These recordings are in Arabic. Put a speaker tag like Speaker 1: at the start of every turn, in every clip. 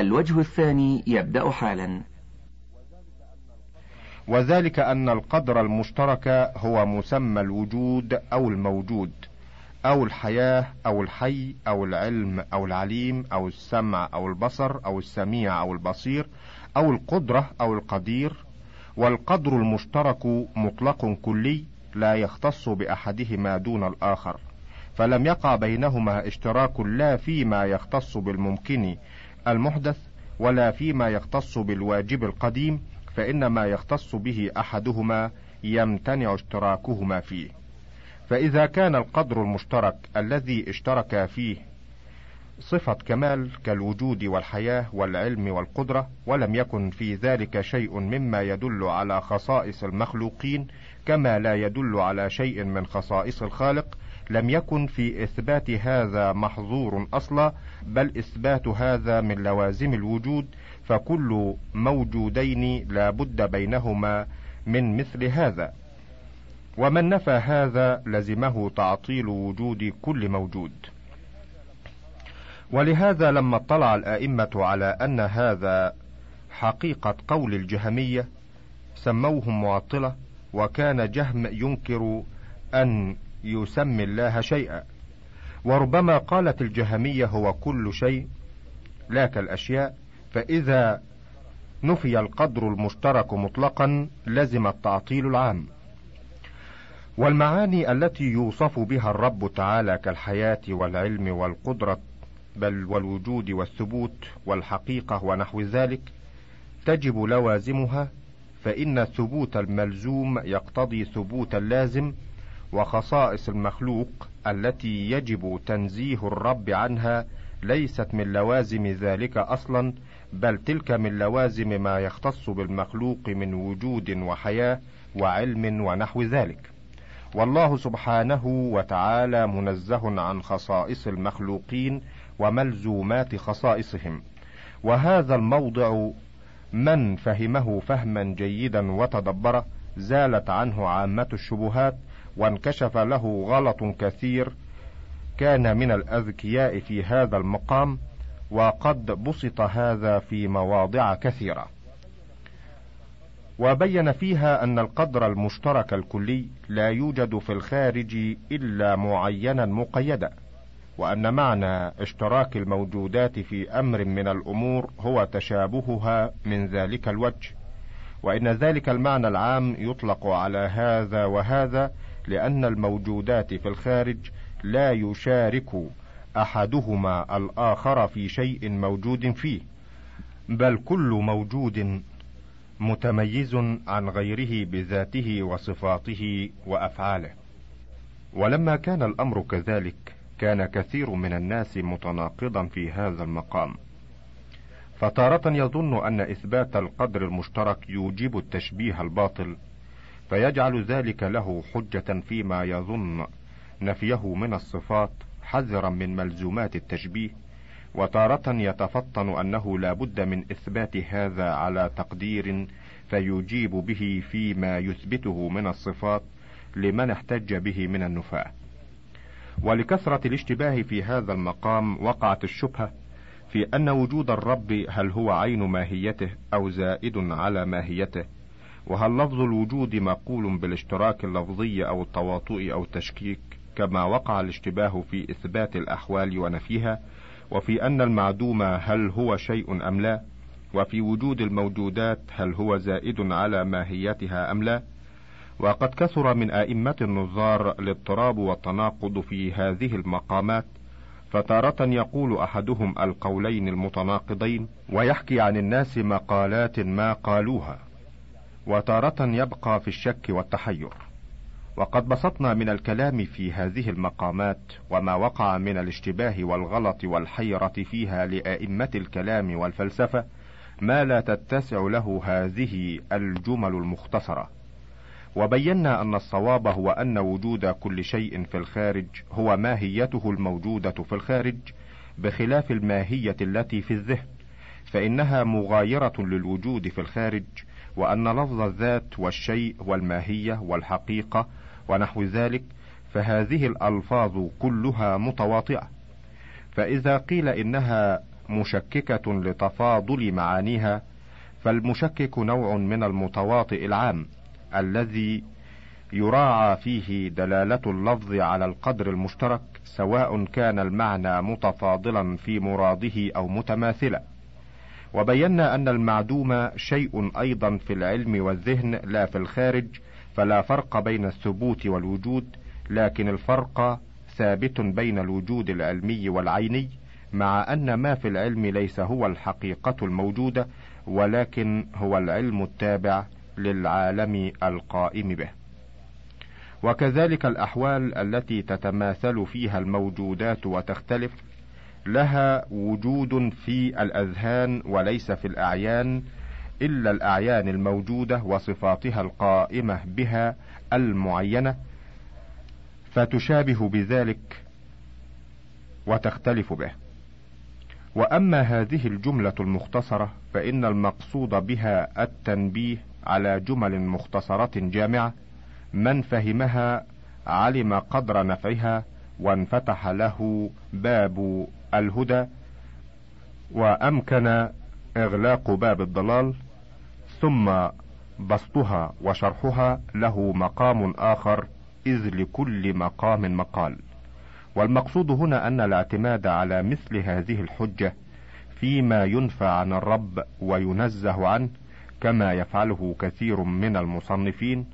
Speaker 1: الوجه الثاني يبدأ حالا.
Speaker 2: وذلك أن القدر المشترك هو مسمى الوجود أو الموجود أو الحياة أو الحي أو العلم أو العليم أو السمع أو البصر أو السميع أو البصير أو القدرة أو القدير. والقدر المشترك مطلق كلي لا يختص بأحدهما دون الآخر فلم يقع بينهما اشتراك لا فيما يختص بالممكن المحدث ولا فيما يختص بالواجب القديم فإن ما يختص به أحدهما يمتنع اشتراكهما فيه. فإذا كان القدر المشترك الذي اشتركا فيه صفة كمال كالوجود والحياة والعلم والقدرة ولم يكن في ذلك شيء مما يدل على خصائص المخلوقين كما لا يدل على شيء من خصائص الخالق لم يكن في إثبات هذا محظور أصلا بل إثبات هذا من لوازم الوجود فكل موجودين لا بد بينهما من مثل هذا. ومن نفى هذا لزمه تعطيل وجود كل موجود. ولهذا لما اطلع الأئمة على أن هذا حقيقة قول الجهمية سموهم معطلة وكان جهم ينكر أن يسمي الله شيئا. وربما قالت الجهمية هو كل شيء لا كالاشياء فإذا نفي القدر المشترك مطلقا لزم التعطيل العام. والمعاني التي يوصف بها الرب تعالى كالحياة والعلم والقدرة بل والوجود والثبوت والحقيقة ونحو ذلك تجب لوازمها فإن ثبوت الملزوم يقتضي ثبوت اللازم وخصائص المخلوق التي يجب تنزيه الرب عنها ليست من لوازم ذلك أصلا بل تلك من لوازم ما يختص بالمخلوق من وجود وحياة وعلم ونحو ذلك. والله سبحانه وتعالى منزه عن خصائص المخلوقين وملزومات خصائصهم. وهذا الموضع من فهمه فهما جيدا وتدبره زالت عنه عامة الشبهات وانكشف له غلط كثير. كان من الأذكياء في هذا المقام وقد بسط هذا في مواضع كثيرة. وبين فيها أن القدر المشترك الكلي لا يوجد في الخارج إلا معينا مقيدا. وأن معنى اشتراك الموجودات في أمر من الأمور هو تشابهها من ذلك الوجه وإن ذلك المعنى العام يطلق على هذا وهذا لأن الموجودات في الخارج لا يشارك أحدهما الآخر في شيء موجود فيه بل كل موجود متميز عن غيره بذاته وصفاته وأفعاله. ولما كان الأمر كذلك كان كثير من الناس متناقضا في هذا المقام. فتارة يظن أن إثبات القدر المشترك يوجب التشبيه الباطل فيجعل ذلك له حجة فيما يظن نفيه من الصفات حذرا من ملزومات التشبيه وتارة يتفطن أنه لا بد من إثبات هذا على تقدير فيجيب به فيما يثبته من الصفات لمن احتج به من النفاة. ولكثرة الاشتباه في هذا المقام وقعت الشبهة في أن وجود الرب هل هو عين ماهيته أو زائد على ماهيته؟ وهل لفظ الوجود مقول بالاشتراك اللفظي أو التواطؤ أو التشكيك كما وقع الاشتباه في إثبات الأحوال ونفيها؟ وفي أن المعدوم هل هو شيء أم لا؟ وفي وجود الموجودات هل هو زائد على ماهيتها أم لا؟ وقد كثر من أئمة النظار الاضطراب والتناقض في هذه المقامات فتارة يقول أحدهم القولين المتناقضين ويحكي عن الناس مقالات ما قالوها وتارة يبقى في الشك والتحير. وقد بسطنا من الكلام في هذه المقامات وما وقع من الاشتباه والغلط والحيرة فيها لأئمة الكلام والفلسفة ما لا تتسع له هذه الجمل المختصرة. وبينا أن الصواب هو أن وجود كل شيء في الخارج هو ماهيته الموجودة في الخارج بخلاف الماهية التي في الذهن فإنها مغايرة للوجود في الخارج وأن لفظ الذات والشيء والماهية والحقيقة ونحو ذلك فهذه الألفاظ كلها متواطئة. فإذا قيل إنها مشككة لتفاضل معانيها فالمشكك نوع من المتواطئ العام. الذي يراعى فيه دلالة اللفظ على القدر المشترك سواء كان المعنى متفاضلا في مراده أو متماثلا. وبينا أن المعدوم شيء أيضا في العلم والذهن لا في الخارج فلا فرق بين الثبوت والوجود لكن الفرق ثابت بين الوجود العلمي والعيني مع أن ما في العلم ليس هو الحقيقة الموجودة ولكن هو العلم التابع للعالم القائم به. وكذلك الأحوال التي تتماثل فيها الموجودات وتختلف لها وجود في الأذهان وليس في الأعيان إلا الأعيان الموجودة وصفاتها القائمة بها المعينة فتشابه بذلك وتختلف به. وأما هذه الجملة المختصرة فإن المقصود بها التنبيه على جمل مختصرة جامعة من فهمها علم قدر نفعها وانفتح له باب الهدى وأمكن إغلاق باب الضلال ثم بسطها وشرحها له مقام آخر إذ لكل مقام مقال. والمقصود هنا أن الاعتماد على مثل هذه الحجة فيما ينفى عن الرب وينزه عنه كما يفعله كثير من المصنفين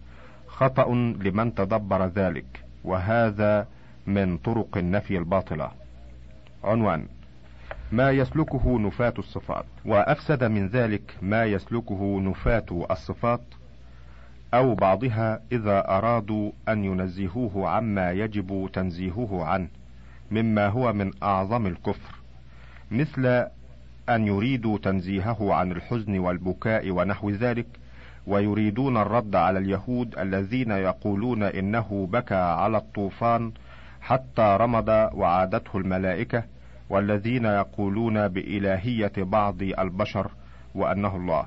Speaker 2: خطأ لمن تدبر ذلك وهذا من طرق النفي الباطلة. عنوان ما يسلكه نفاة الصفات. وأفسد من ذلك ما يسلكه نفاة الصفات أو بعضها إذا أرادوا أن ينزهوه عما يجب تنزيهه عنه مما هو من أعظم الكفر مثل أن يريدوا تنزيهه عن الحزن والبكاء ونحو ذلك ويريدون الرد على اليهود الذين يقولون إنه بكى على الطوفان حتى رمض وعادته الملائكة والذين يقولون بإلهية بعض البشر وأنه الله.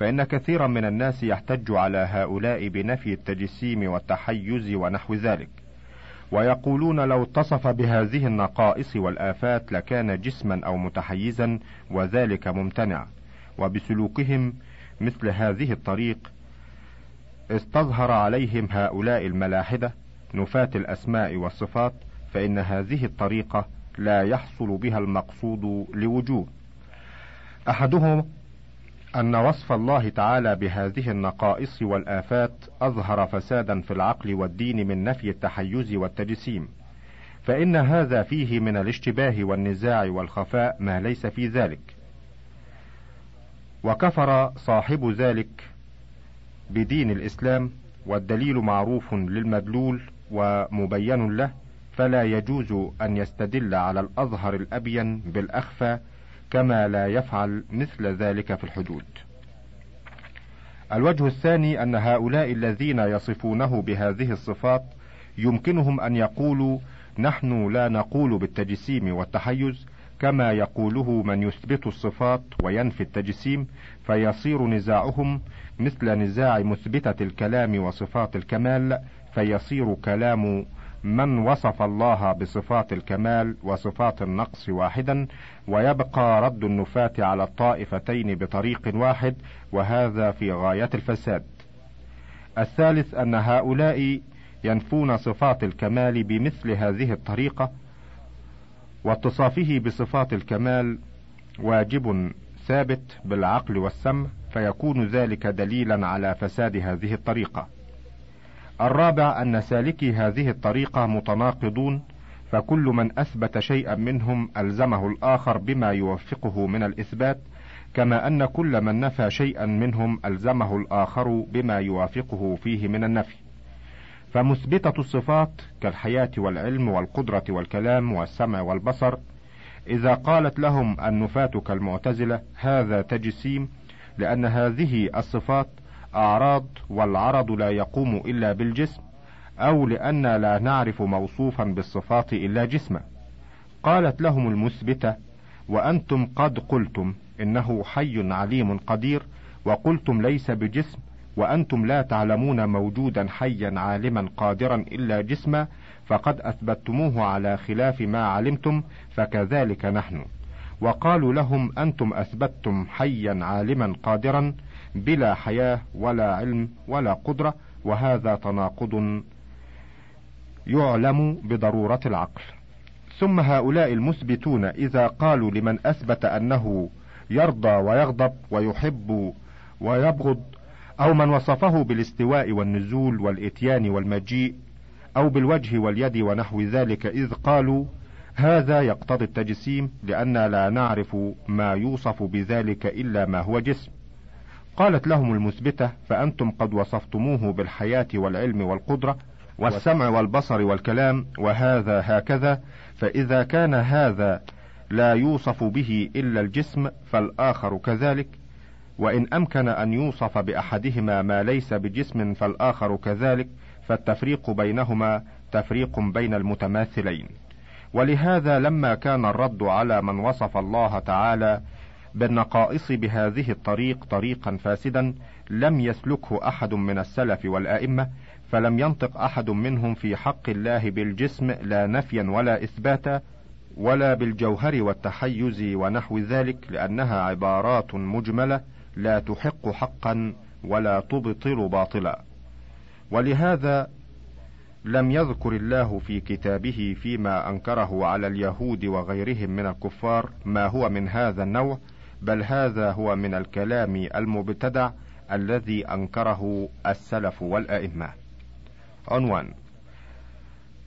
Speaker 2: فإن كثيرا من الناس يحتج على هؤلاء بنفي التجسيم والتحيز ونحو ذلك. ويقولون لو اتصف بهذه النقائص والآفات لكان جسما أو متحيزا وذلك ممتنع. وبسلوكهم مثل هذه الطريق استظهر عليهم هؤلاء الملاحدة نفاة الأسماء والصفات فإن هذه الطريقة لا يحصل بها المقصود لوجوه أحدهم أن وصف الله تعالى بهذه النقائص والآفات أظهر فسادا في العقل والدين من نفي التحيز والتجسيم، فإن هذا فيه من الاشتباه والنزاع والخفاء ما ليس في ذلك. وكفر صاحب ذلك بدين الإسلام والدليل معروف للمدلول ومبين له فلا يجوز أن يستدل على الأظهر الأبين بالأخفى كما لا يفعل مثل ذلك في الحدود. الوجه الثاني أن هؤلاء الذين يصفونه بهذه الصفات يمكنهم أن يقولوا نحن لا نقول بالتجسيم والتحيز كما يقوله من يثبت الصفات وينفي التجسيم فيصير نزاعهم مثل نزاع مثبتة الكلام وصفات الكمال فيصير كلام من وصف الله بصفات الكمال وصفات النقص واحدا ويبقى رد النفاة على الطائفتين بطريق واحد وهذا في غاية الفساد. الثالث أن هؤلاء ينفون صفات الكمال بمثل هذه الطريقة واتصافه بصفات الكمال واجب ثابت بالعقل والسمع فيكون ذلك دليلا على فساد هذه الطريقة الرابع أن سالكي هذه الطريقة متناقضون فكل من أثبت شيئا منهم ألزمه الآخر بما يوفقه من الإثبات كما أن كل من نفى شيئا منهم ألزمه الآخر بما يوافقه فيه من النفي. فمثبتة الصفات كالحياة والعلم والقدرة والكلام والسمع والبصر. إذا قالت لهم النفاة كالمعتزلة هذا تجسيم لأن هذه الصفات أعراض والعرض لا يقوم إلا بالجسم أو لأن لا نعرف موصوفا بالصفات إلا جسما قالت لهم المثبتة وأنتم قد قلتم إنه حي عليم قدير وقلتم ليس بجسم وأنتم لا تعلمون موجودا حيا عالما قادرا إلا جسما فقد أثبتموه على خلاف ما علمتم فكذلك نحن. وقالوا لهم أنتم أثبتتم حيا عالما قادرا بلا حياة ولا علم ولا قدرة وهذا تناقض يعلم بضرورة العقل. ثم هؤلاء المثبتون إذا قالوا لمن أثبت أنه يرضى ويغضب ويحب ويبغض أو من وصفه بالاستواء والنزول والإتيان والمجيء أو بالوجه واليد ونحو ذلك إذ قالوا هذا يقتضي التجسيم لأننا لا نعرف ما يوصف بذلك إلا ما هو جسم. قالت لهم المثبتة فأنتم قد وصفتموه بالحياة والعلم والقدرة والسمع والبصر والكلام وهذا هكذا فإذا كان هذا لا يوصف به إلا الجسم فالآخر كذلك. وإن أمكن أن يوصف بأحدهما ما ليس بجسم فالآخر كذلك فالتفريق بينهما تفريق بين المتماثلين. ولهذا لما كان الرد على من وصف الله تعالى بالنقائص بهذه الطريق طريقا فاسدا لم يسلكه أحد من السلف والأئمة فلم ينطق أحد منهم في حق الله بالجسم لا نفيا ولا اثباتا ولا بالجوهر والتحيز ونحو ذلك لأنها عبارات مجملة لا تحق حقا ولا تبطل باطلا. ولهذا لم يذكر الله في كتابه فيما أنكره على اليهود وغيرهم من الكفار ما هو من هذا النوع بل هذا هو من الكلام المبتدع الذي أنكره السلف والأئمة. عنوان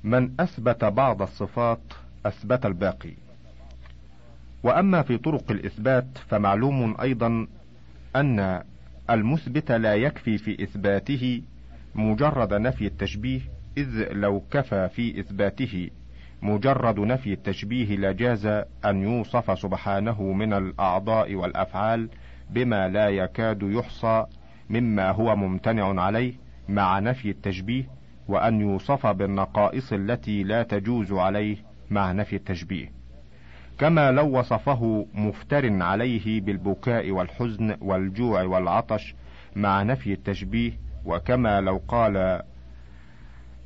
Speaker 2: من أثبت بعض الصفات أثبت الباقي. وأما في طرق الإثبات فمعلوم أيضا أن المثبت لا يكفي في إثباته مجرد نفي التشبيه إذ لو كفى في إثباته مجرد نفي التشبيه لجاز أن يوصف سبحانه من الأعضاء والأفعال بما لا يكاد يحصى مما هو ممتنع عليه مع نفي التشبيه وأن يوصف بالنقائص التي لا تجوز عليه مع نفي التشبيه. كما لو وصفه مفتر عليه بالبكاء والحزن والجوع والعطش مع نفي التشبيه وكما لو قال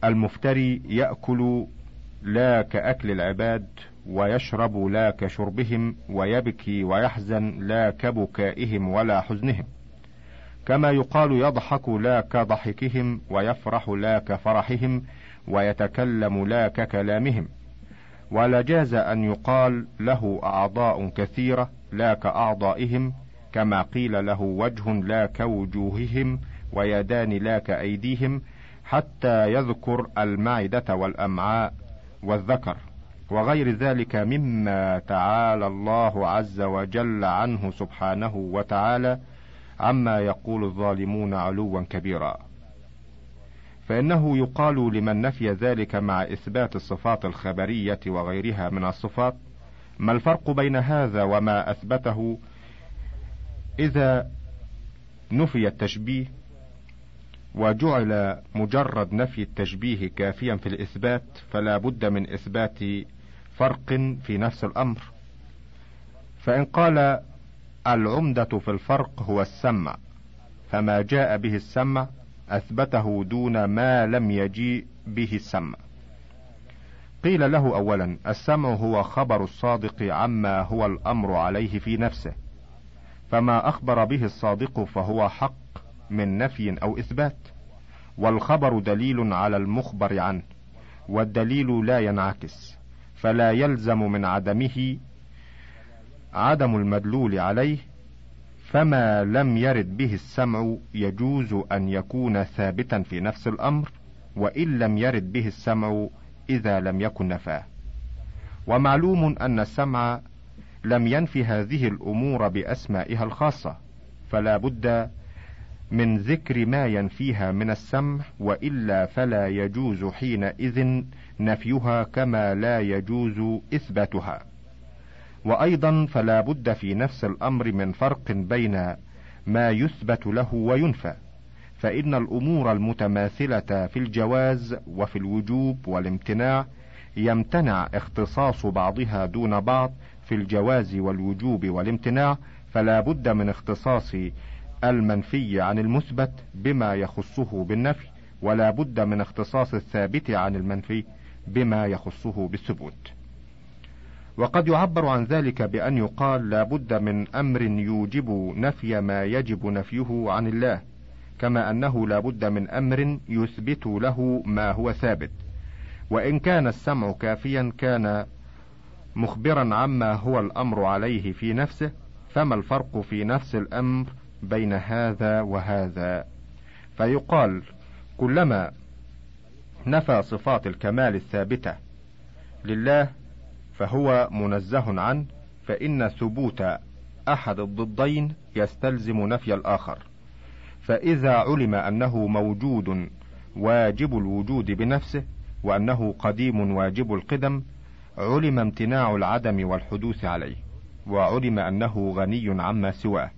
Speaker 2: المفتري يأكل لا كأكل العباد ويشرب لا كشربهم ويبكي ويحزن لا كبكائهم ولا حزنهم. كما يقال يضحك لا كضحكهم ويفرح لا كفرحهم ويتكلم لا ككلامهم. ولجاز أن يقال له أعضاء كثيرة لا كأعضائهم كما قيل له وجه لا كوجوههم ويدان لا كأيديهم حتى يذكر المعدة والأمعاء والذكر وغير ذلك مما تعالى الله عز وجل عنه سبحانه وتعالى عما يقول الظالمون علوا كبيرا. فإنه يقال لمن نفي ذلك مع إثبات الصفات الخبرية وغيرها من الصفات ما الفرق بين هذا وما أثبته؟ إذا نفي التشبيه وجعل مجرد نفي التشبيه كافيا في الإثبات فلا بد من إثبات فرق في نفس الأمر. فإن قال العمدة في الفرق هو السمع فما جاء به السمع أثبته دون ما لم يجيء به السمع. قيل له أولا السمع هو خبر الصادق عما هو الأمر عليه في نفسه فما أخبر به الصادق فهو حق من نفي أو إثبات. والخبر دليل على المخبر عنه والدليل لا ينعكس فلا يلزم من عدمه عدم المدلول عليه فما لم يرد به السمع يجوز أن يكون ثابتا في نفس الأمر وإن لم يرد به السمع إذا لم يكن نفاه. ومعلوم أن السمع لم ينفي هذه الأمور بأسمائها الخاصة فلا بد من ذكر ما ينفيها من السمع وإلا فلا يجوز حينئذ نفيها كما لا يجوز إثباتها. وأيضا فلا بد في نفس الأمر من فرق بين ما يثبت له وينفى. فإن الأمور المتماثلة في الجواز وفي الوجوب والامتناع يمتنع اختصاص بعضها دون بعض في الجواز والوجوب والامتناع فلا بد من اختصاص المنفي عن المثبت بما يخصه بالنفي ولا بد من اختصاص الثابت عن المنفي بما يخصه بالثبوت. وقد يعبر عن ذلك بأن يقال لا بد من أمر يوجب نفي ما يجب نفيه عن الله كما أنه لا بد من أمر يثبت له ما هو ثابت. وإن كان السمع كافيا كان مخبرا عما هو الأمر عليه في نفسه فما الفرق في نفس الأمر بين هذا وهذا. فيقال كلما نفى صفات الكمال الثابتة لله فهو منزه عنه فإن ثبوت أحد الضدين يستلزم نفي الآخر. فإذا علم أنه موجود واجب الوجود بنفسه وأنه قديم واجب القدم علم امتناع العدم والحدوث عليه وعلم أنه غني عما سواه.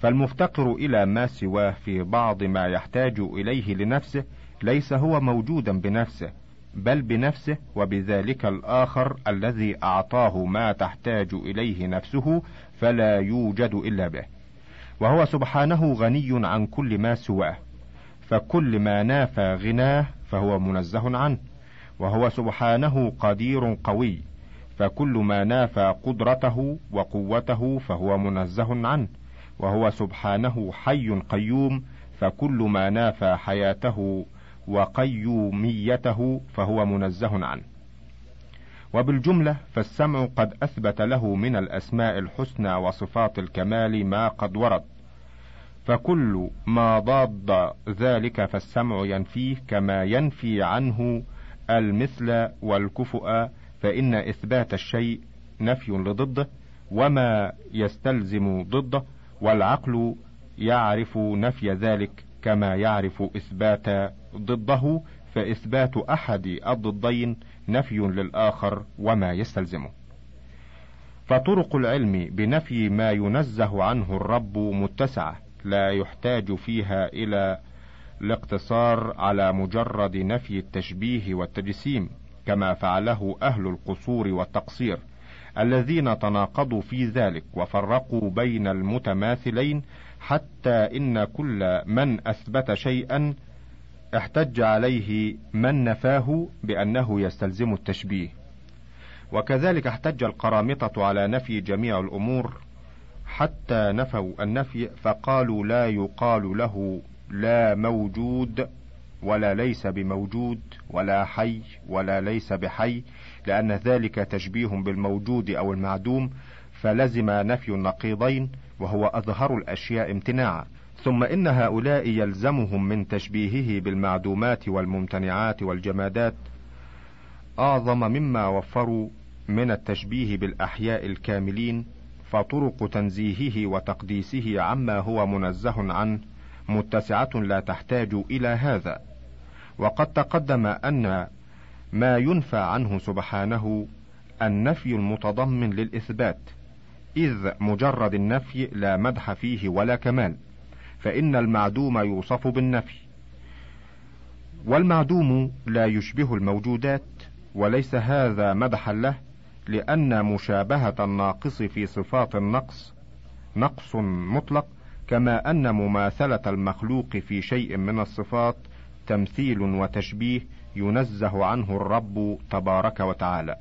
Speaker 2: فالمفتقر إلى ما سواه في بعض ما يحتاج إليه لنفسه ليس هو موجودا بنفسه بل بنفسه وبذلك الآخر الذي أعطاه ما تحتاج إليه نفسه فلا يوجد إلا به. وهو سبحانه غني عن كل ما سواه فكل ما نافى غناه فهو منزه عنه وهو سبحانه قدير قوي فكل ما نافى قدرته وقوته فهو منزه عنه. وهو سبحانه حي قيوم فكل ما نافى حياته وقيوميته فهو منزه عنه. وبالجملة فالسمع قد أثبت له من الأسماء الحسنى وصفات الكمال ما قد ورد. فكل ما ضاد ذلك فالسمع ينفيه كما ينفي عنه المثل والكفؤ فإن إثبات الشيء نفي لضده وما يستلزم ضده والعقل يعرف نفي ذلك كما يعرف إثبات ضده فإثبات أحد الضدين نفي للآخر وما يستلزمه. فطرق العلم بنفي ما ينزه عنه الرب متسعة لا يحتاج فيها إلى الاقتصار على مجرد نفي التشبيه والتجسيم كما فعله أهل القصور والتقصير الذين تناقضوا في ذلك وفرقوا بين المتماثلين حتى إن كل من أثبت شيئا احتج عليه من نفاه بأنه يستلزم التشبيه. وكذلك احتج القرامطة على نفي جميع الأمور حتى نفوا النفي فقالوا لا يقال له لا موجود ولا ليس بموجود ولا حي ولا ليس بحي لأن ذلك تشبيه بالموجود أو المعدوم فلزم نفي النقيضين وهو أظهر الأشياء امتناعا. ثم إن هؤلاء يلزمهم من تشبيهه بالمعدومات والممتنعات والجمادات أعظم مما وفروا من التشبيه بالأحياء الكاملين فطرق تنزيهه وتقديسه عما هو منزه عنه متسعة لا تحتاج إلى هذا. وقد تقدم أن ما ينفى عنه سبحانه النفي المتضمن للإثبات إذ مجرد النفي لا مدح فيه ولا كمال فإن المعدوم يوصف بالنفي. والمعدوم لا يشبه الموجودات وليس هذا مدحا له لأن مشابهة الناقص في صفات النقص نقص مطلق كما أن مماثلة المخلوق في شيء من الصفات تمثيل وتشبيه ينزه عنه الرب تبارك وتعالى.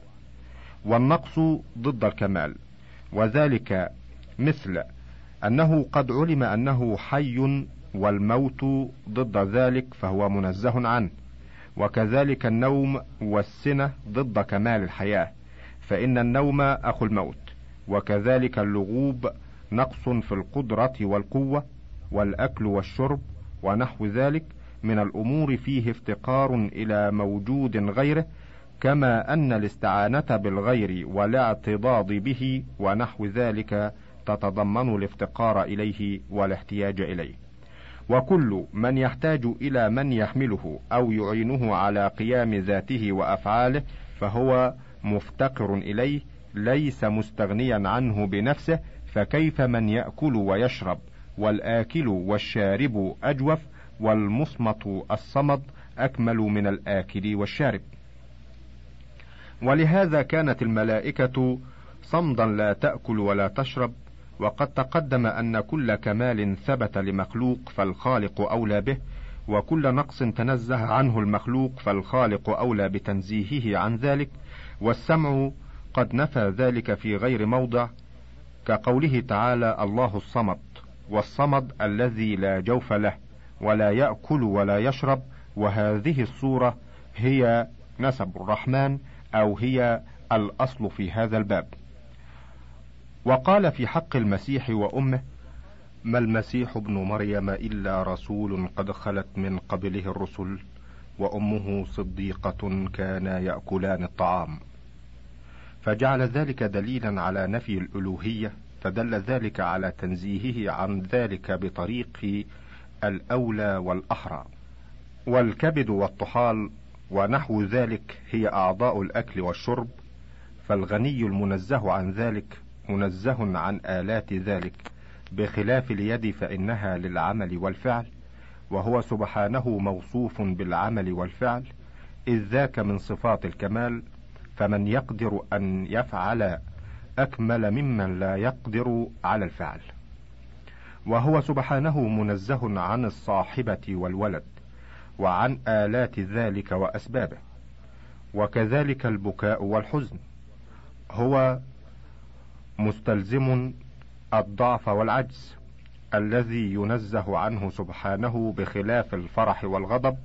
Speaker 2: والنقص ضد الكمال. وذلك مثل أنه قد علم أنه حي والموت ضد ذلك فهو منزه عنه. وكذلك النوم والسنة ضد كمال الحياة. فإن النوم أخو الموت. وكذلك اللغوب نقص في القدرة والقوة والأكل والشرب ونحو ذلك من الأمور فيه افتقار إلى موجود غيره كما أن الاستعانة بالغير والاعتضاض به ونحو ذلك تتضمن الافتقار إليه والاحتياج إليه. وكل من يحتاج إلى من يحمله أو يعينه على قيام ذاته وأفعاله فهو مفتقر إليه ليس مستغنيا عنه بنفسه فكيف من يأكل ويشرب والآكل والشارب أجوف والمصمت الصمد أكمل من الآكل والشارب. ولهذا كانت الملائكة صمدا لا تأكل ولا تشرب وقد تقدم أن كل كمال ثبت لمخلوق فالخالق أولى به وكل نقص تنزه عنه المخلوق فالخالق أولى بتنزيهه عن ذلك والسمع قد نفى ذلك في غير موضع كقوله تعالى الله الصمد والصمد الذي لا جوف له. ولا يأكل ولا يشرب وهذه الصورة هي نسب الرحمن أو هي الأصل في هذا الباب. وقال في حق المسيح وأمه ما المسيح ابن مريم إلا رسول قد خلت من قبله الرسل وأمه صديقة كانا يأكلان الطعام. فجعل ذلك دليلا على نفي الألوهية فدل ذلك على تنزيهه عن ذلك بطريق الأولى والأحرى والكبد والطحال ونحو ذلك هي أعضاء الأكل والشرب فالغني المنزه عن ذلك منزه عن آلات ذلك بخلاف اليد فإنها للعمل والفعل وهو سبحانه موصوف بالعمل والفعل إذ ذاك من صفات الكمال فمن يقدر أن يفعل أكمل ممن لا يقدر على الفعل. وهو سبحانه منزه عن الصاحبة والولد وعن آلات ذلك وأسبابه. وكذلك البكاء والحزن. هو مستلزم الضعف والعجز الذي ينزه عنه سبحانه بخلاف الفرح والغضب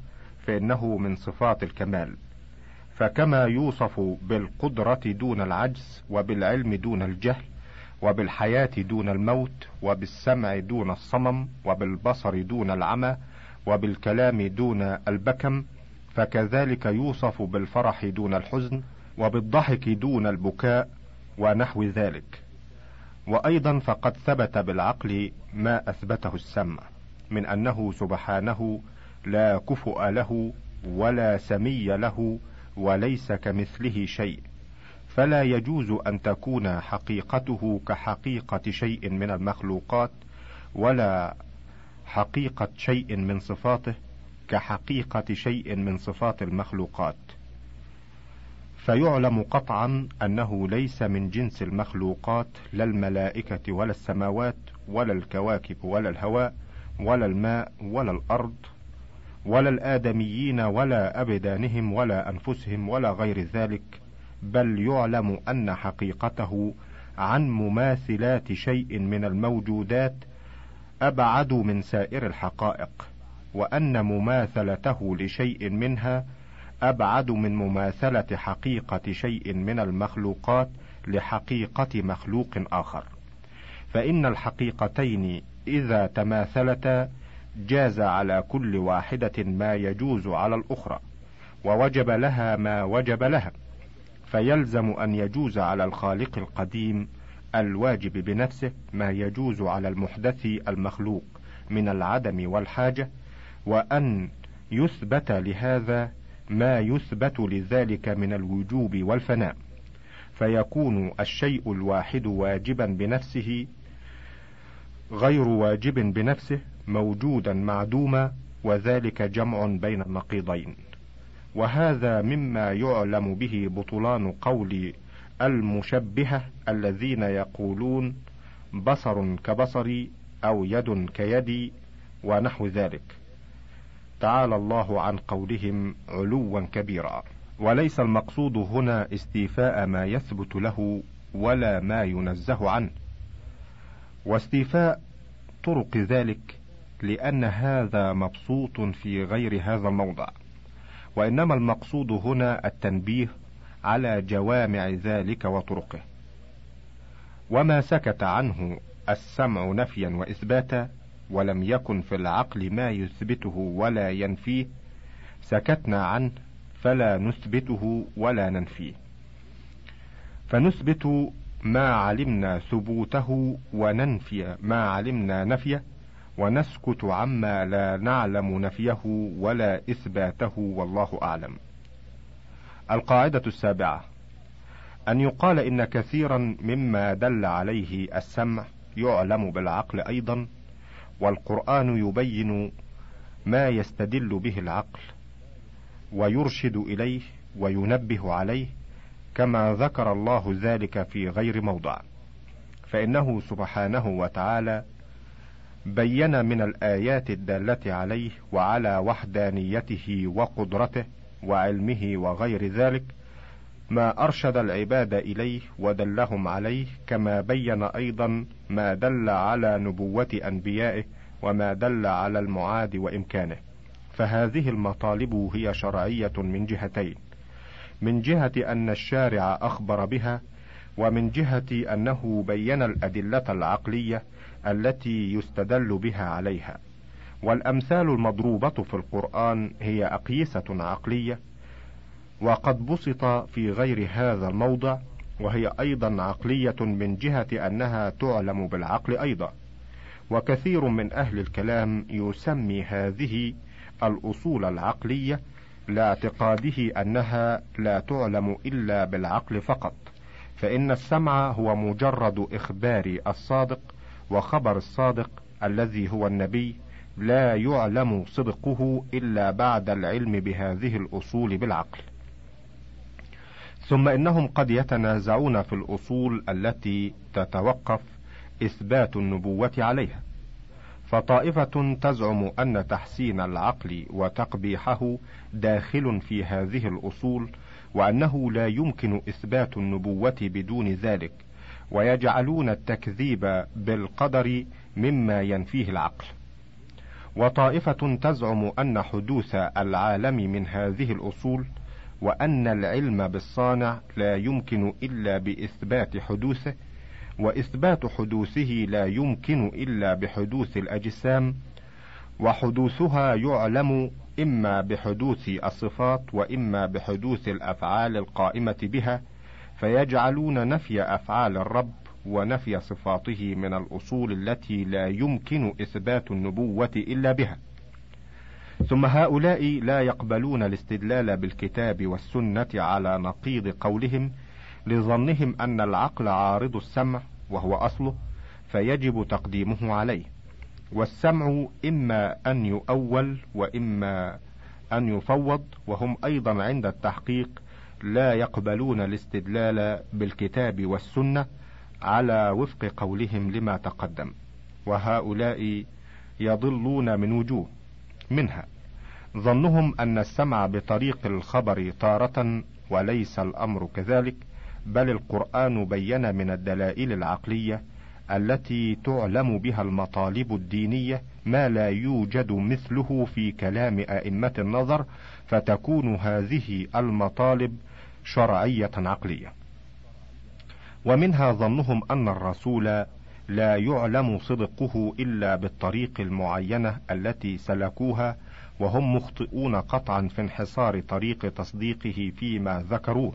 Speaker 2: فإنه من صفات الكمال. فكما يوصف بالقدرة دون العجز وبالعلم دون الجهل وبالحياة دون الموت وبالسمع دون الصمم وبالبصر دون العمى وبالكلام دون البكم فكذلك يوصف بالفرح دون الحزن وبالضحك دون البكاء ونحو ذلك. وأيضا فقد ثبت بالعقل ما أثبته السمع من أنه سبحانه لا كفؤ له ولا سمي له وليس كمثله شيء. فلا يجوز أن تكون حقيقته كحقيقة شيء من المخلوقات ولا حقيقة شيء من صفاته كحقيقة شيء من صفات المخلوقات. فيعلم قطعا أنه ليس من جنس المخلوقات لا الملائكة ولا السماوات ولا الكواكب ولا الهواء ولا الماء ولا الأرض ولا الآدميين ولا أبدانهم ولا أنفسهم ولا غير ذلك. بل يعلم أن حقيقته عن مماثلات شيء من الموجودات أبعد من سائر الحقائق وأن مماثلته لشيء منها أبعد من مماثلة حقيقة شيء من المخلوقات لحقيقة مخلوق آخر. فإن الحقيقتين إذا تماثلتا جاز على كل واحدة ما يجوز على الأخرى ووجب لها ما وجب لها. فيلزم أن يجوز على الخالق القديم الواجب بنفسه ما يجوز على المحدث المخلوق من العدم والحاجة وأن يثبت لهذا ما يثبت لذلك من الوجوب والفناء. فيكون الشيء الواحد واجبا بنفسه غير واجب بنفسه موجودا معدوما وذلك جمع بين النقيضين وهذا مما يعلم به بطلان قول المشبهة الذين يقولون بصر كبصري أو يد كيدي ونحو ذلك. تعالى الله عن قولهم علوا كبيرا. وليس المقصود هنا استيفاء ما يثبت له ولا ما ينزه عنه. واستيفاء طرق ذلك لأن هذا مبسوط في غير هذا الموضع. وإنما المقصود هنا التنبيه على جوامع ذلك وطرقه. وما سكت عنه السمع نفيا وإثباتا ولم يكن في العقل ما يثبته ولا ينفيه سكتنا عنه فلا نثبته ولا ننفيه. فنثبت ما علمنا ثبوته وننفي ما علمنا نفيه ونسكت عما لا نعلم نفيه ولا إثباته والله أعلم. القاعدة السابعة. أن يقال إن كثيرا مما دل عليه السمع يعلم بالعقل أيضا والقرآن يبين ما يستدل به العقل ويرشد إليه وينبه عليه كما ذكر الله ذلك في غير موضع. فإنه سبحانه وتعالى بين من الآيات الدالة عليه وعلى وحدانيته وقدرته وعلمه وغير ذلك ما أرشد العباد إليه ودلهم عليه كما بين أيضا ما دل على نبوة أنبيائه وما دل على المعاد وإمكانه. فهذه المطالب هي شرعية من جهتين من جهة أن الشارع أخبر بها ومن جهة أنه بين الأدلة العقلية التي يستدل بها عليها. والأمثال المضروبة في القرآن هي أقيسة عقلية وقد بسط في غير هذا الموضع وهي أيضا عقلية من جهة أنها تعلم بالعقل أيضا. وكثير من أهل الكلام يسمي هذه الأصول العقلية لاعتقاده أنها لا تعلم إلا بالعقل فقط فإن السمع هو مجرد إخبار الصادق وخبر الصادق الذي هو النبي لا يعلم صدقه إلا بعد العلم بهذه الأصول بالعقل. ثم إنهم قد يتنازعون في الأصول التي تتوقف إثبات النبوة عليها. فطائفة تزعم أن تحسين العقل وتقبيحه داخل في هذه الأصول وأنه لا يمكن إثبات النبوة بدون ذلك. ويجعلون التكذيب بالقدر مما ينفيه العقل. وطائفة تزعم أن حدوث العالم من هذه الأصول وأن العلم بالصانع لا يمكن إلا بإثبات حدوثه وإثبات حدوثه لا يمكن إلا بحدوث الأجسام وحدوثها يعلم إما بحدوث الصفات وإما بحدوث الأفعال القائمة بها فيجعلون نفي أفعال الرب ونفي صفاته من الأصول التي لا يمكن إثبات النبوة إلا بها. ثم هؤلاء لا يقبلون الاستدلال بالكتاب والسنة على نقيض قولهم لظنهم أن العقل عارض السمع وهو أصله فيجب تقديمه عليه والسمع إما أن يؤول وإما أن يفوض وهم أيضا عند التحقيق لا يقبلون الاستدلال بالكتاب والسنة على وفق قولهم لما تقدم وهؤلاء يضلون من وجوه منها ظنهم أن السمع بطريق الخبر تارة وليس الأمر كذلك بل القرآن بين من الدلائل العقلية التي تعلم بها المطالب الدينية ما لا يوجد مثله في كلام أئمة النظر فتكون هذه المطالب شرعية عقلية. ومنها ظنهم أن الرسول لا يعلم صدقه إلا بالطريق المعينة التي سلكوها وهم مخطئون قطعا في انحصار طريق تصديقه فيما ذكروه.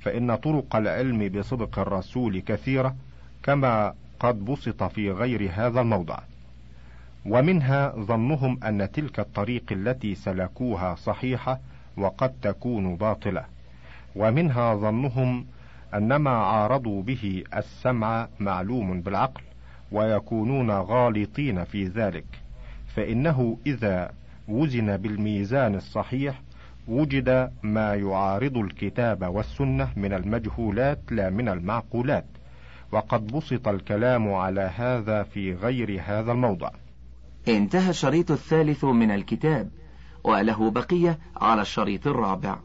Speaker 2: فإن طرق العلم بصدق الرسول كثيرة كما قد بسط في غير هذا الموضع. ومنها ظنهم أن تلك الطريق التي سلكوها صحيحة وقد تكون باطلة. ومنها ظنهم أن ما عارضوا به السمع معلوم بالعقل ويكونون غالطين في ذلك فإنه إذا وزن بالميزان الصحيح وجد ما يعارض الكتاب والسنة من المجهولات لا من المعقولات وقد بسط الكلام على هذا في غير هذا الموضع.
Speaker 1: انتهى الشريط الثالث من الكتاب وله بقية على الشريط الرابع.